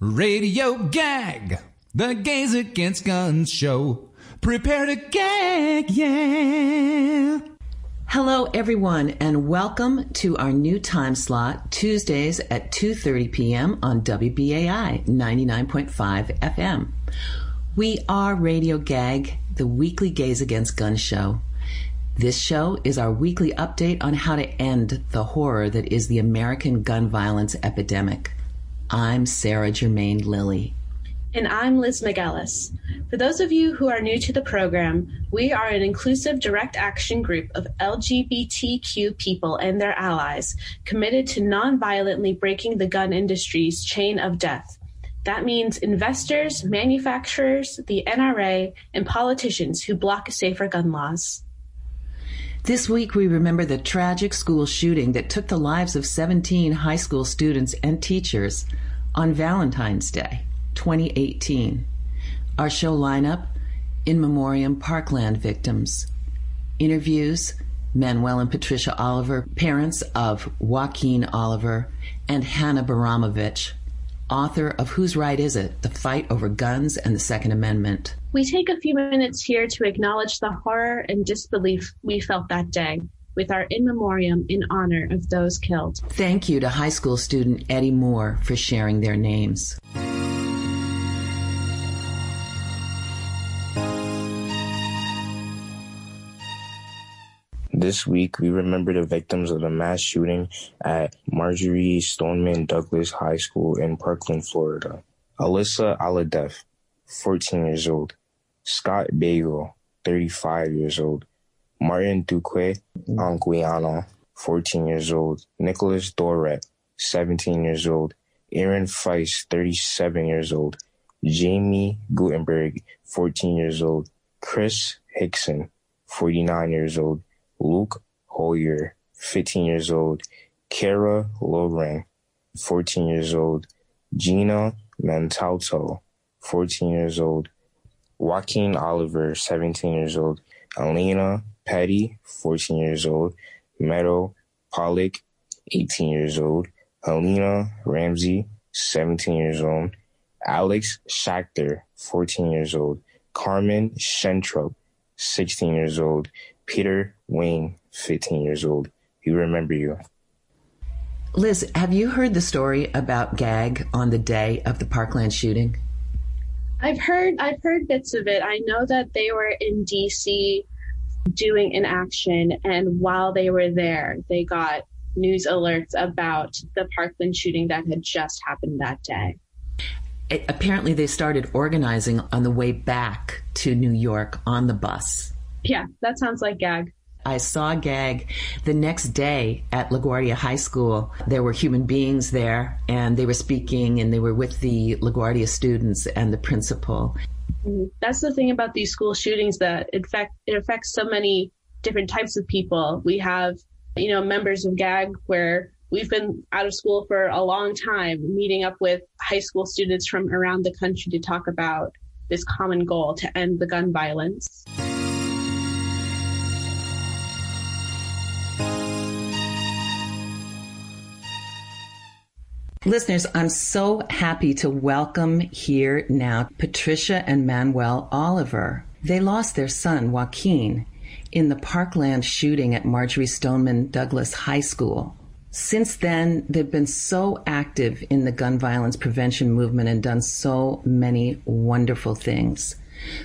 Radio Gag, the Gays Against Guns show. Prepare to gag, yeah. Hello everyone and welcome to our new time slot Tuesdays at 2:30 p.m. on WBAI 99.5 FM. We are Radio Gag, the weekly Gays Against Guns show. This show is our weekly update on how to end the horror that is the American gun violence epidemic. I'm Sarah Germain Lilly. And I'm Liz McGellis. For those of you who are new to the program, we are an inclusive direct action group of LGBTQ people and their allies committed to non-violently breaking the gun industry's chain of death. That means investors, manufacturers, the NRA, and politicians who block safer gun laws. This week, we remember the tragic school shooting that took the lives of 17 high school students and teachers on Valentine's Day, 2018. Our show lineup In Memoriam Parkland victims, interviews Manuel and Patricia Oliver, parents of Joaquin Oliver, and Hana Bajramovic, author of Whose Right Is It? The Fight Over Guns and the Second Amendment. We take a few minutes here to acknowledge the horror and disbelief we felt that day with our in memoriam in honor of those killed. Thank you to high school student Eddie Moore for sharing their names. This week, we remember the victims of the mass shooting at Marjory Stoneman Douglas High School in Parkland, Florida. Alyssa Alhadeff, 14 years old. Scott Beigel, 35 years old. Martin Duque Anguiano, 14 years old. Nicholas Dworet, 17 years old. Aaron Feis, 37 years old. Jaime Guttenberg, 14 years old. Chris Hixon, 49 years old. Luke Hoyer, 15 years old. Cara Loughran, 14 years old. Gina Montalto, 14 years old. Joaquin Oliver, 17 years old. Alaina Petty, 14 years old. Meadow Pollack, 18 years old. Helena Ramsay, 17 years old. Alex Schachter, 14 years old. Carmen Schentrup, 16 years old. Peter Wang, 15 years old. We remember you. Liz, have you heard the story about GAG on the day of the Parkland shooting? I've heard I've heard bits of it. I know that they were in DC doing an action and while they were there, they got news alerts about the Parkland shooting that had just happened that day. It, apparently they started organizing on the way back to New York on the bus. Yeah, that sounds like gag. I saw Gag the next day at LaGuardia High School. There were human beings there and they were speaking and they were with the LaGuardia students and the principal. Mm-hmm. That's the thing about these school shootings that in fact it affects so many different types of people. We have, you know, members of GAG where we've been out of school for a long time, meeting up with high school students from around the country to talk about this common goal to end the gun violence. Listeners, I'm so happy to welcome here now Patricia and Manuel Oliver. They lost their son, Joaquin, in the Parkland shooting at Marjory Stoneman Douglas High School. Since then, they've been so active in the gun violence prevention movement and done so many wonderful things.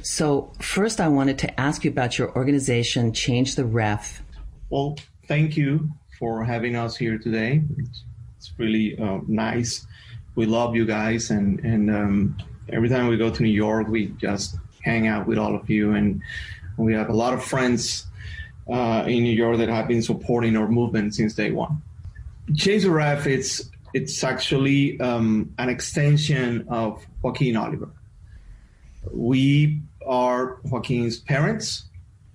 So, first, I wanted to ask you about your organization, Change the Ref. Well, thank you for having us here today. It's, it's really uh, nice. We love you guys, and and um, every time we go to New York, we just hang out with all of you, and we have a lot of friends uh, in New York that have been supporting our movement since day one. The Ref, it's it's actually um, an extension of Joaquin Oliver. We are Joaquin's parents,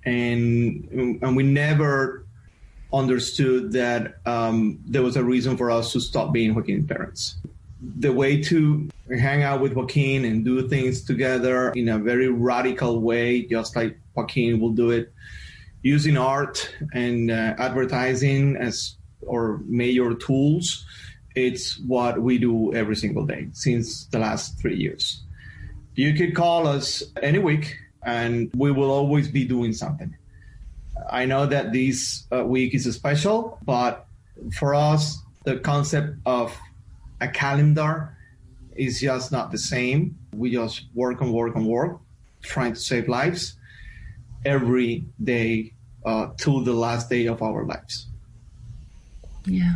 and and we never understood that um, there was a reason for us to stop being Joaquin's parents. The way to hang out with Joaquin and do things together in a very radical way, just like Joaquin will do it, using art and uh, advertising as our major tools it's what we do every single day since the last three years. You could call us any week and we will always be doing something. I know that this uh, week is special, but for us, the concept of a calendar is just not the same. We just work and work and work, trying to save lives every day uh, till the last day of our lives. Yeah.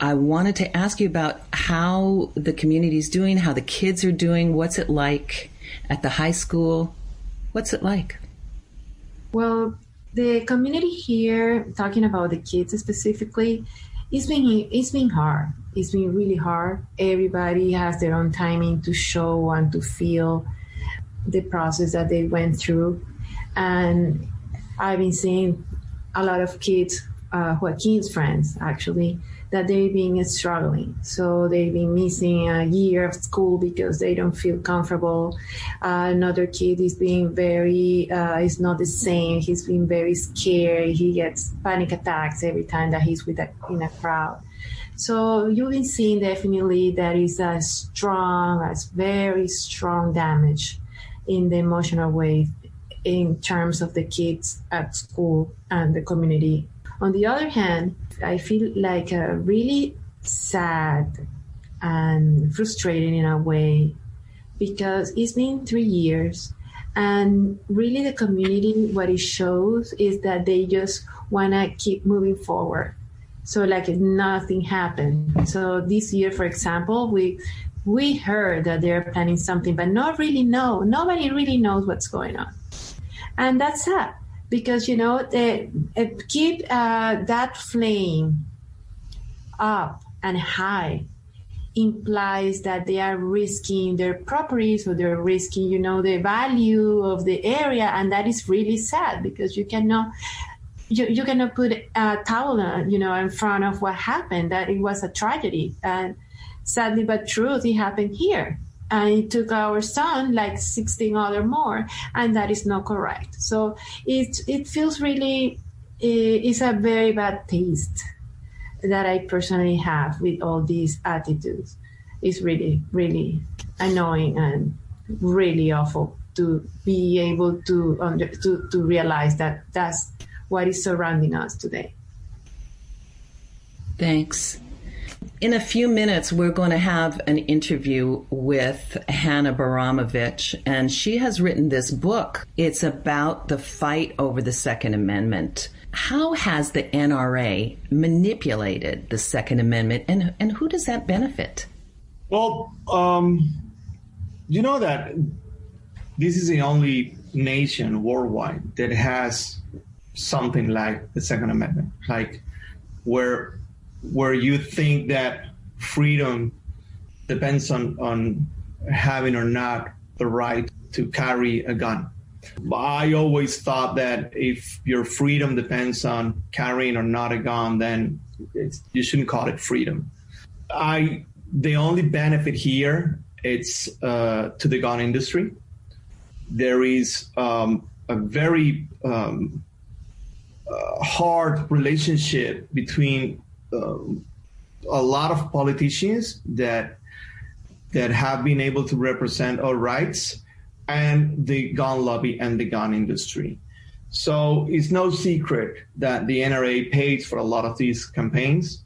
I wanted to ask you about how the community is doing, how the kids are doing. What's it like at the high school? What's it like? Well, the community here, talking about the kids specifically, it's been it's been hard. It's been really hard. Everybody has their own timing to show and to feel the process that they went through, and I've been seeing a lot of kids, uh, Joaquin's friends actually, that they've been struggling. So they've been missing a year of school because they don't feel comfortable. Uh, another kid is being very, uh, is not the same. He's been very scared. He gets panic attacks every time that he's with a, in a crowd. So you've been seeing definitely that is a strong, a very strong damage in the emotional way in terms of the kids at school and the community. On the other hand, I feel like a really sad and frustrating in a way because it's been three years and really the community what it shows is that they just want to keep moving forward. So like nothing happened. So this year for example we we heard that they're planning something but not really know nobody really knows what's going on. And that's sad because you know they, keep uh, that flame up and high implies that they are risking their properties or they're risking you know the value of the area. And that is really sad because you cannot you, you cannot put a towel you know in front of what happened that it was a tragedy. And sadly but truth it happened here and it took our son like 16 other more and that is not correct. So it it feels really eh, it's a very bad taste that i personally have with all these attitudes. It's really really annoying and really awful to be able to under, to, to realize that that's what is surrounding us today. Thanks in a few minutes, we're going to have an interview with Hana Bajramovic, and she has written this book. It's about the fight over the Second Amendment. How has the NRA manipulated the Second Amendment, and, and who does that benefit? Well, um, you know that this is the only nation worldwide that has something like the Second Amendment, like where where you think that freedom depends on, on having or not the right to carry a gun. I always thought that if your freedom depends on carrying or not a gun, then you shouldn't call it freedom. I the only benefit here it's uh, to the gun industry. There is um, a very um, uh, hard relationship between um, a lot of politicians that that have been able to represent our rights and the gun lobby and the gun industry. So it's no secret that the NRA pays for a lot of these campaigns.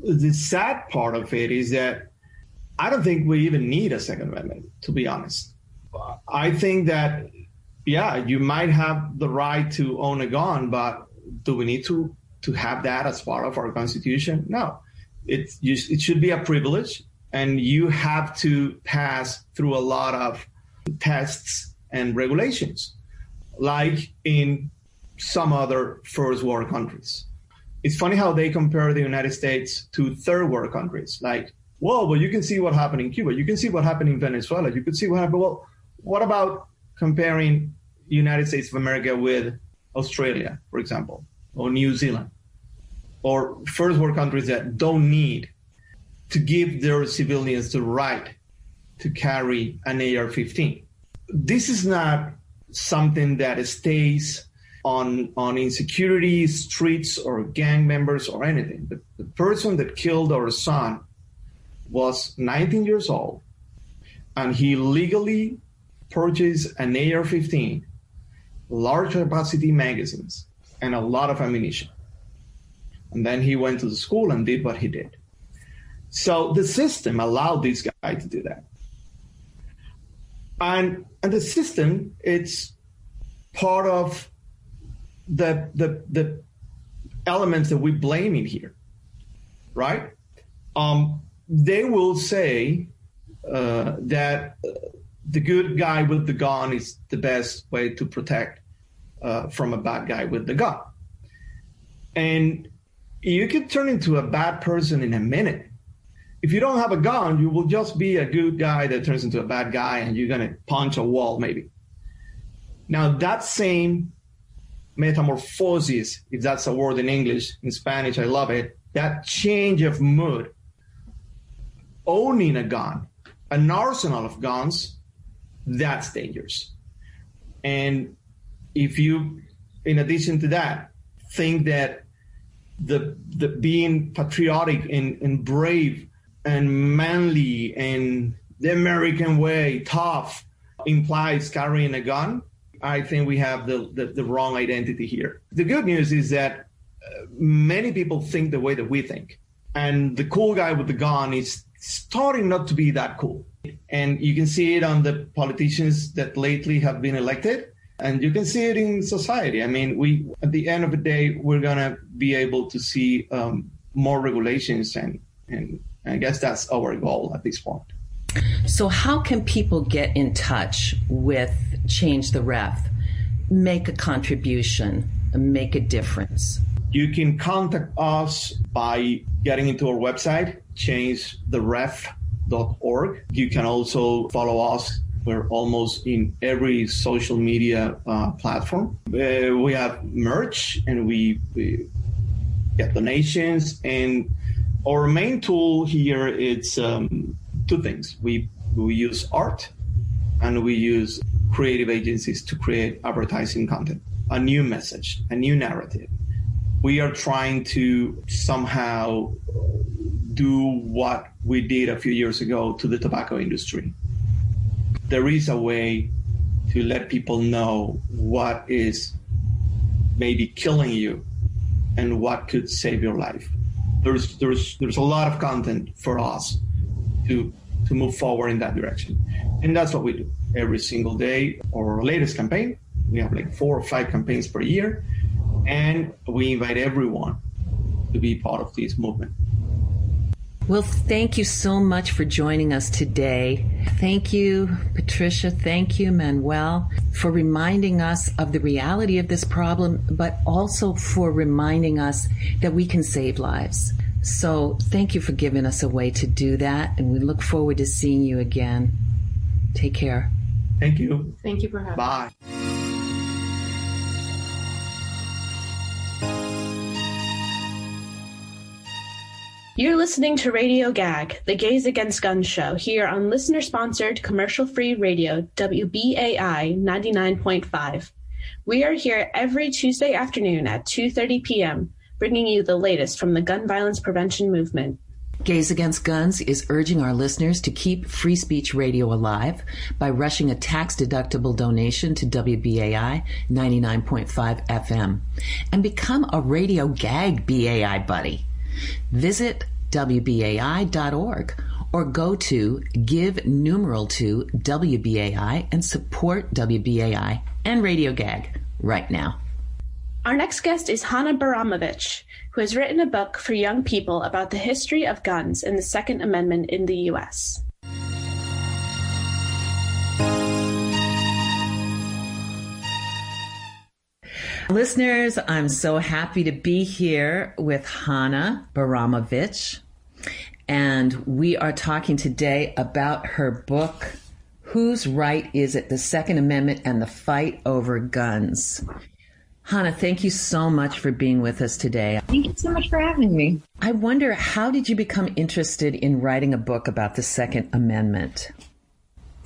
The sad part of it is that I don't think we even need a Second Amendment, to be honest. I think that, yeah, you might have the right to own a gun, but do we need to to have that as part of our constitution? No, it, you, it should be a privilege, and you have to pass through a lot of tests and regulations, like in some other first world countries. It's funny how they compare the United States to third world countries. Like, whoa, well, you can see what happened in Cuba. You can see what happened in Venezuela. You could see what happened. Well, what about comparing United States of America with Australia, for example? Or New Zealand or first world countries that don't need to give their civilians the right to carry an AR 15. This is not something that stays on, on insecurity, streets, or gang members or anything. The, the person that killed our son was 19 years old and he legally purchased an AR 15, large capacity magazines, and a lot of ammunition. And then he went to the school and did what he did. So the system allowed this guy to do that. And, and the system, it's part of the, the, the elements that we blame in here, right? Um, they will say uh, that uh, the good guy with the gun is the best way to protect uh, from a bad guy with the gun. And you could turn into a bad person in a minute. If you don't have a gun, you will just be a good guy that turns into a bad guy and you're going to punch a wall, maybe. Now, that same metamorphosis, if that's a word in English, in Spanish, I love it, that change of mood, owning a gun, an arsenal of guns, that's dangerous. And if you, in addition to that, think that the, the being patriotic and, and brave and manly and the American way, tough, implies carrying a gun, I think we have the, the, the wrong identity here. The good news is that uh, many people think the way that we think. And the cool guy with the gun is starting not to be that cool. And you can see it on the politicians that lately have been elected. And you can see it in society. I mean, we at the end of the day, we're gonna be able to see um, more regulations, and and I guess that's our goal at this point. So, how can people get in touch with Change the Ref, make a contribution, make a difference? You can contact us by getting into our website, changetheref.org. You can also follow us. We're almost in every social media uh, platform. Uh, we have merch and we, we get donations. And our main tool here is um, two things. We we use art and we use creative agencies to create advertising content, a new message, a new narrative. We are trying to somehow do what we did a few years ago to the tobacco industry. There is a way to let people know what is maybe killing you and what could save your life. There's there's there's a lot of content for us to to move forward in that direction. And that's what we do every single day. Our latest campaign, we have like four or five campaigns per year, and we invite everyone to be part of this movement. Well, thank you so much for joining us today. Thank you, Patricia. Thank you, Manuel, for reminding us of the reality of this problem, but also for reminding us that we can save lives. So thank you for giving us a way to do that. And we look forward to seeing you again. Take care. Thank you. Thank you for having Bye. You're listening to Radio Gag, the Gays Against Guns show, here on listener sponsored commercial free radio, WBAI 99.5. We are here every Tuesday afternoon at 2:30 p.m bringing you the latest from the gun violence prevention movement. Gays Against Guns is urging our listeners to keep free speech radio alive by rushing a tax deductible donation to WBAI 99.5 FM and become a radio gag BAI buddy. Visit WBAI.org or go to give numeral to WBAI and support WBAI and Radio Gag right now. Our next guest is Hana Bajramovic, who has written a book for young people about the history of guns and the Second Amendment in the U.S. Listeners, I'm so happy to be here with Hana Bajramovic. And we are talking today about her book, Whose Right Is It? The Second Amendment and the Fight Over Guns. Hana, thank you so much for being with us today. Thank you so much for having me. I wonder, how did you become interested in writing a book about the Second Amendment?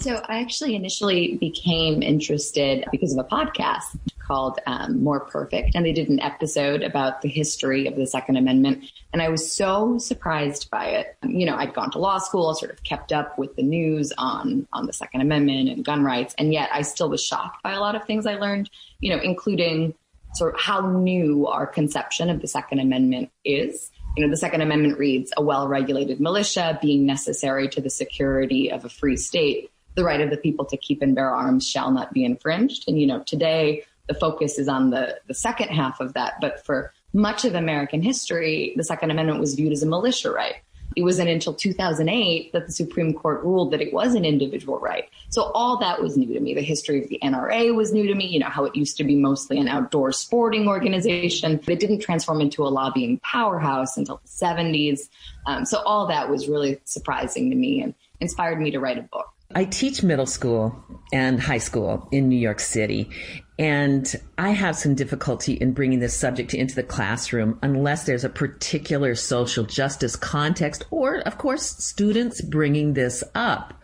So, I actually initially became interested because of a podcast called um, More Perfect, and they did an episode about the history of the Second Amendment. And I was so surprised by it. You know, I'd gone to law school, sort of kept up with the news on on the Second Amendment and gun rights, and yet I still was shocked by a lot of things I learned. You know, including sort of how new our conception of the Second Amendment is. You know, the Second Amendment reads a well regulated militia being necessary to the security of a free state. The right of the people to keep and bear arms shall not be infringed. And, you know, today the focus is on the, the second half of that. But for much of American history, the Second Amendment was viewed as a militia right. It wasn't until 2008 that the Supreme Court ruled that it was an individual right. So all that was new to me. The history of the NRA was new to me, you know, how it used to be mostly an outdoor sporting organization. It didn't transform into a lobbying powerhouse until the 70s. Um, so all that was really surprising to me and inspired me to write a book. I teach middle school and high school in New York City. And I have some difficulty in bringing this subject into the classroom unless there's a particular social justice context or, of course, students bringing this up.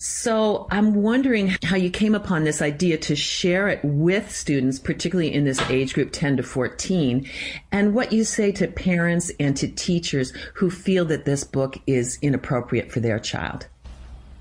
So I'm wondering how you came upon this idea to share it with students, particularly in this age group 10 to 14, and what you say to parents and to teachers who feel that this book is inappropriate for their child.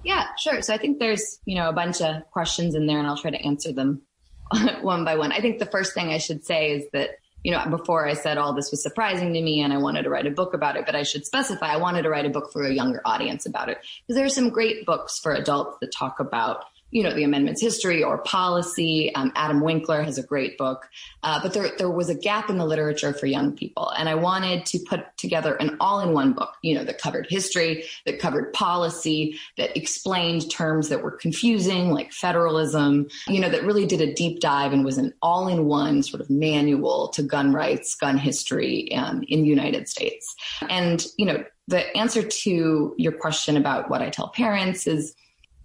Yeah, sure. So I think there's, you know, a bunch of questions in there and I'll try to answer them one by one. I think the first thing I should say is that, you know, before I said all this was surprising to me and I wanted to write a book about it, but I should specify I wanted to write a book for a younger audience about it because there are some great books for adults that talk about you know, the amendment's history or policy. Um, Adam Winkler has a great book, uh, but there, there was a gap in the literature for young people. And I wanted to put together an all in one book, you know, that covered history, that covered policy, that explained terms that were confusing, like federalism, you know, that really did a deep dive and was an all in one sort of manual to gun rights, gun history um, in the United States. And, you know, the answer to your question about what I tell parents is,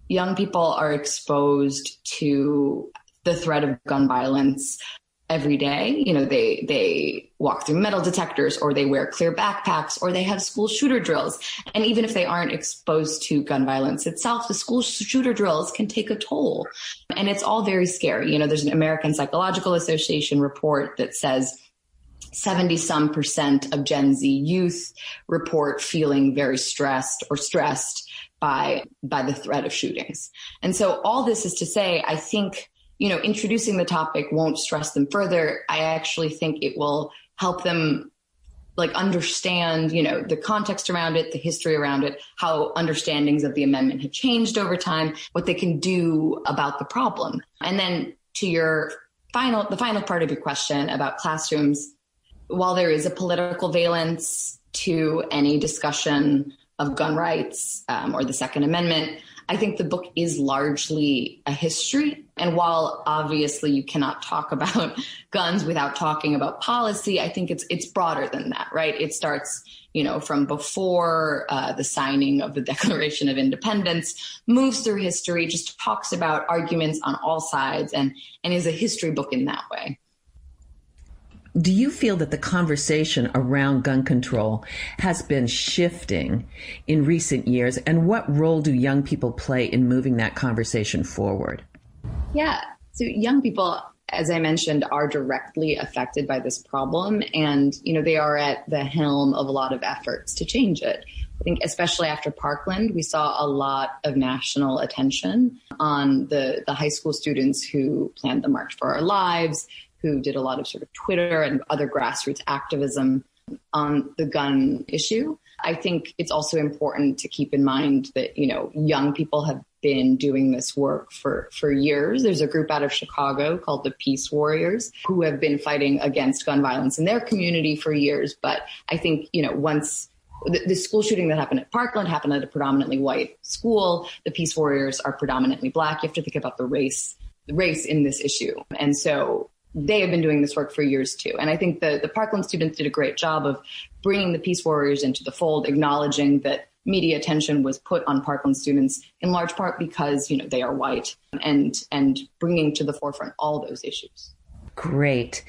young people are exposed to the threat of gun violence every day. You know, they they walk through metal detectors or they wear clear backpacks or they have school shooter drills. And even if they aren't exposed to gun violence itself, the school shooter drills can take a toll. And it's all very scary. You know, there's an American Psychological Association report that says 70 some percent of Gen Z youth report feeling very stressed or stressed by by the threat of shootings. And so all this is to say, I think you know introducing the topic won't stress them further. I actually think it will help them like understand you know the context around it the history around it how understandings of the amendment have changed over time what they can do about the problem and then to your final the final part of your question about classrooms while there is a political valence to any discussion of gun rights um, or the Second Amendment. I think the book is largely a history. And while obviously you cannot talk about guns without talking about policy, I think it's it's broader than that, right? It starts, you know, from before uh, the signing of the Declaration of Independence, moves through history, just talks about arguments on all sides, and and is a history book in that way. Do you feel that the conversation around gun control has been shifting in recent years? And what role do young people play in moving that conversation forward? Yeah. So, young people, as I mentioned, are directly affected by this problem. And, you know, they are at the helm of a lot of efforts to change it. I think, especially after Parkland, we saw a lot of national attention on the, the high school students who planned the March for Our Lives, who did a lot of sort of Twitter and other grassroots activism on the gun issue. I think it's also important to keep in mind that, you know, young people have been doing this work for, for years. There's a group out of Chicago called the Peace Warriors who have been fighting against gun violence in their community for years. But I think, you know, once the, the school shooting that happened at Parkland happened at a predominantly white school, the Peace Warriors are predominantly black. You have to think about the race, race in this issue. And so they have been doing this work for years too. And I think the, the Parkland students did a great job of bringing the Peace Warriors into the fold, acknowledging that media attention was put on Parkland students in large part because, you know, they are white and, and bringing to the forefront all those issues. Great.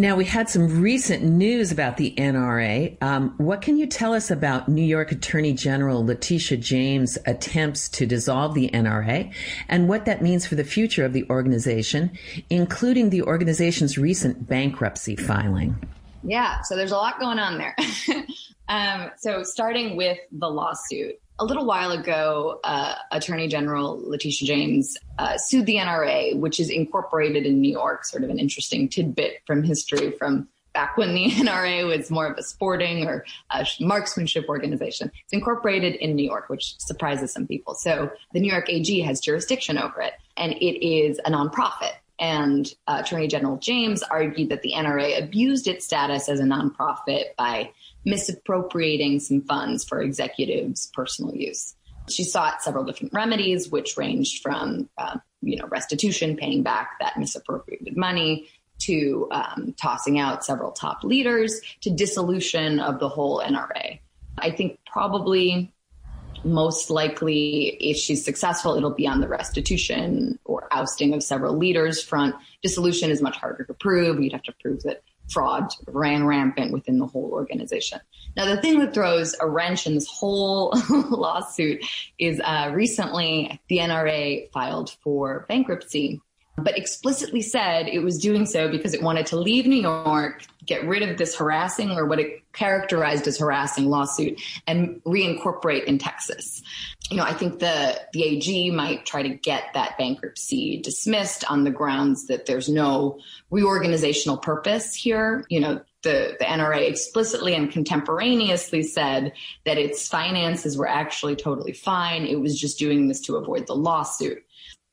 Now, we had some recent news about the NRA. Um, what can you tell us about New York Attorney General Letitia James' attempts to dissolve the NRA and what that means for the future of the organization, including the organization's recent bankruptcy filing? Yeah, so there's a lot going on there. um, so, starting with the lawsuit, a little while ago, uh, Attorney General Letitia James uh, sued the NRA, which is incorporated in New York, sort of an interesting tidbit from history from back when the NRA was more of a sporting or a marksmanship organization. It's incorporated in New York, which surprises some people. So the New York AG has jurisdiction over it, and it is a nonprofit. And uh, Attorney General James argued that the NRA abused its status as a nonprofit by misappropriating some funds for executives' personal use. She sought several different remedies, which ranged from, uh, you know, restitution, paying back that misappropriated money, to um, tossing out several top leaders, to dissolution of the whole NRA. I think probably most likely, if she's successful, it'll be on the restitution or ousting of several leaders front. Dissolution is much harder to prove. You'd have to prove that fraud ran rampant within the whole organization. Now, the thing that throws a wrench in this whole lawsuit is uh, recently the NRA filed for bankruptcy but explicitly said it was doing so because it wanted to leave New York, get rid of this harassing or what it characterized as harassing lawsuit, and reincorporate in Texas. You know, I think the the AG might try to get that bankruptcy dismissed on the grounds that there's no reorganizational purpose here. You know, the, the NRA explicitly and contemporaneously said that its finances were actually totally fine. It was just doing this to avoid the lawsuit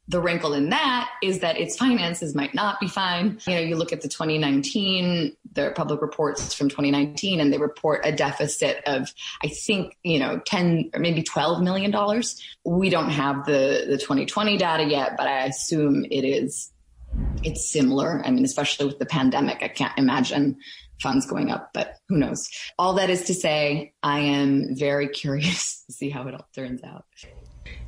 the wrinkle in that is that its finances might not be fine. You know, you look at the 2019, the public reports from 2019, and they report a deficit of, I think, you know, 10 or maybe 12 million dollars. We don't have the the 2020 data yet, but I assume it is it's similar. I mean, especially with the pandemic, I can't imagine funds going up, but who knows? All that is to say, I am very curious to see how it all turns out.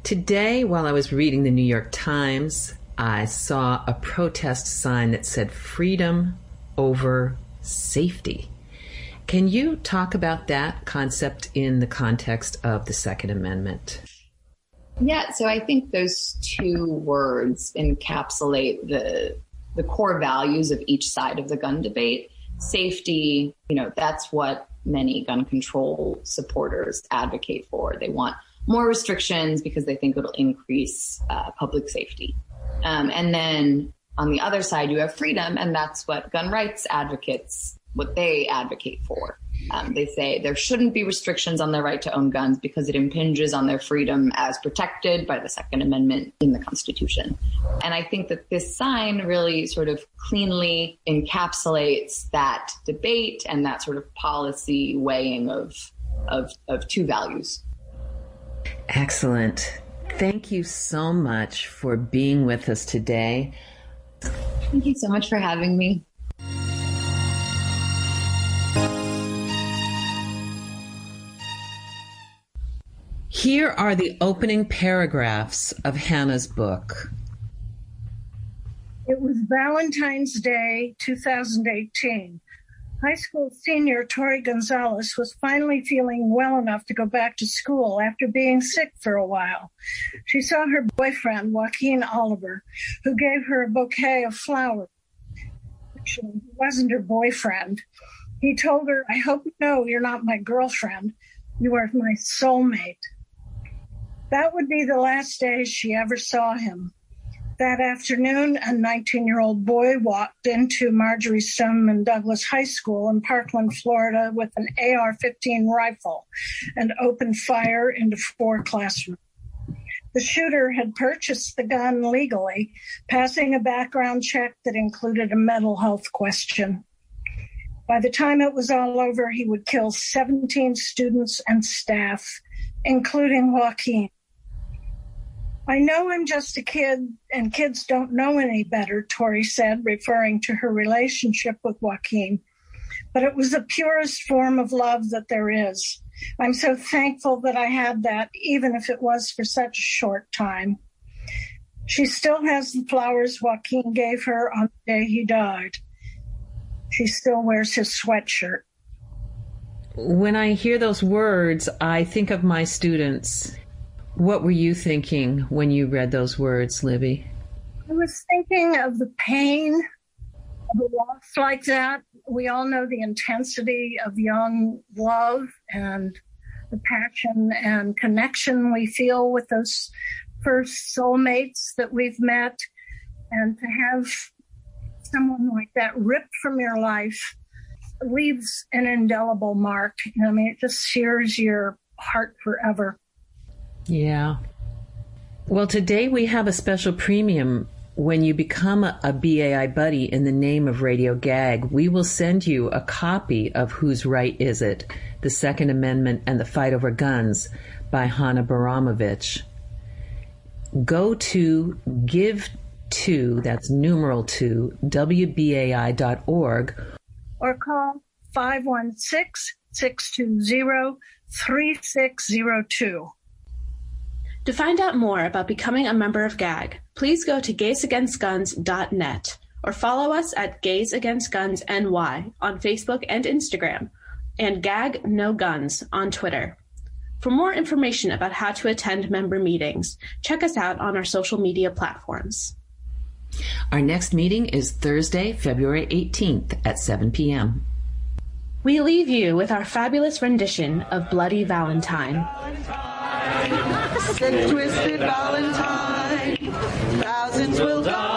Today, while I was reading the New York Times, I saw a protest sign that said freedom over safety. Can you talk about that concept in the context of the Second Amendment? Yeah, so I think those two words encapsulate the the core values of each side of the gun debate. Safety, you know, that's what many gun control supporters advocate for. They want more restrictions because they think it'll increase uh, public safety. Um, and then on the other side, you have freedom, and that's what gun rights advocates what they advocate for. Um, they say there shouldn't be restrictions on their right to own guns because it impinges on their freedom as protected by the Second Amendment in the Constitution. And I think that this sign really sort of cleanly encapsulates that debate and that sort of policy weighing of, of, of two values. Excellent. Thank you so much for being with us today. Thank you so much for having me. Here are the opening paragraphs of Hana's book. It was Valentine's Day 2018. High school senior Tori Gonzalez was finally feeling well enough to go back to school after being sick for a while. She saw her boyfriend, Joaquin Oliver, who gave her a bouquet of flowers. Actually, he wasn't her boyfriend. He told her, I hope you know you're not my girlfriend. You are my soulmate. That would be the last day she ever saw him. That afternoon, a 19 year old boy walked into Marjory Stoneman Douglas High School in Parkland, Florida, with an AR 15 rifle and opened fire into four classrooms. The shooter had purchased the gun legally, passing a background check that included a mental health question. By the time it was all over, he would kill 17 students and staff, including Joaquin. I know I'm just a kid and kids don't know any better, Tori said, referring to her relationship with Joaquin. But it was the purest form of love that there is. I'm so thankful that I had that, even if it was for such a short time. She still has the flowers Joaquin gave her on the day he died. she still wears his sweatshirt. When I hear those words, I think of my students. What were you thinking when you read those words, Libby? I was thinking of the pain of a loss like that. We all know the intensity of young love and the passion and connection we feel with those first soulmates that we've met. And to have someone like that ripped from your life leaves an indelible mark. I mean, it just sears your heart forever. Yeah. Well, today we have a special premium. When you become a, BAI buddy in the name of Radio Gag, we will send you a copy of Whose Right Is It? The Second Amendment and the Fight Over Guns by Hana Bajramovic. Go to give to, that's numeral two, WBAI.org. Or call 516 620 3602. To find out more about becoming a member of GAG, please go to gaysagainstguns.net or follow us at Gays Against Guns NY on Facebook and Instagram, and GAG No Guns on Twitter. For more information about how to attend member meetings, check us out on our social media platforms. Our next meeting is Thursday, February 18th at 7 p.m. We leave you with our fabulous rendition of Bloody Valentine. Sick, twisted Valentine, thousands will die.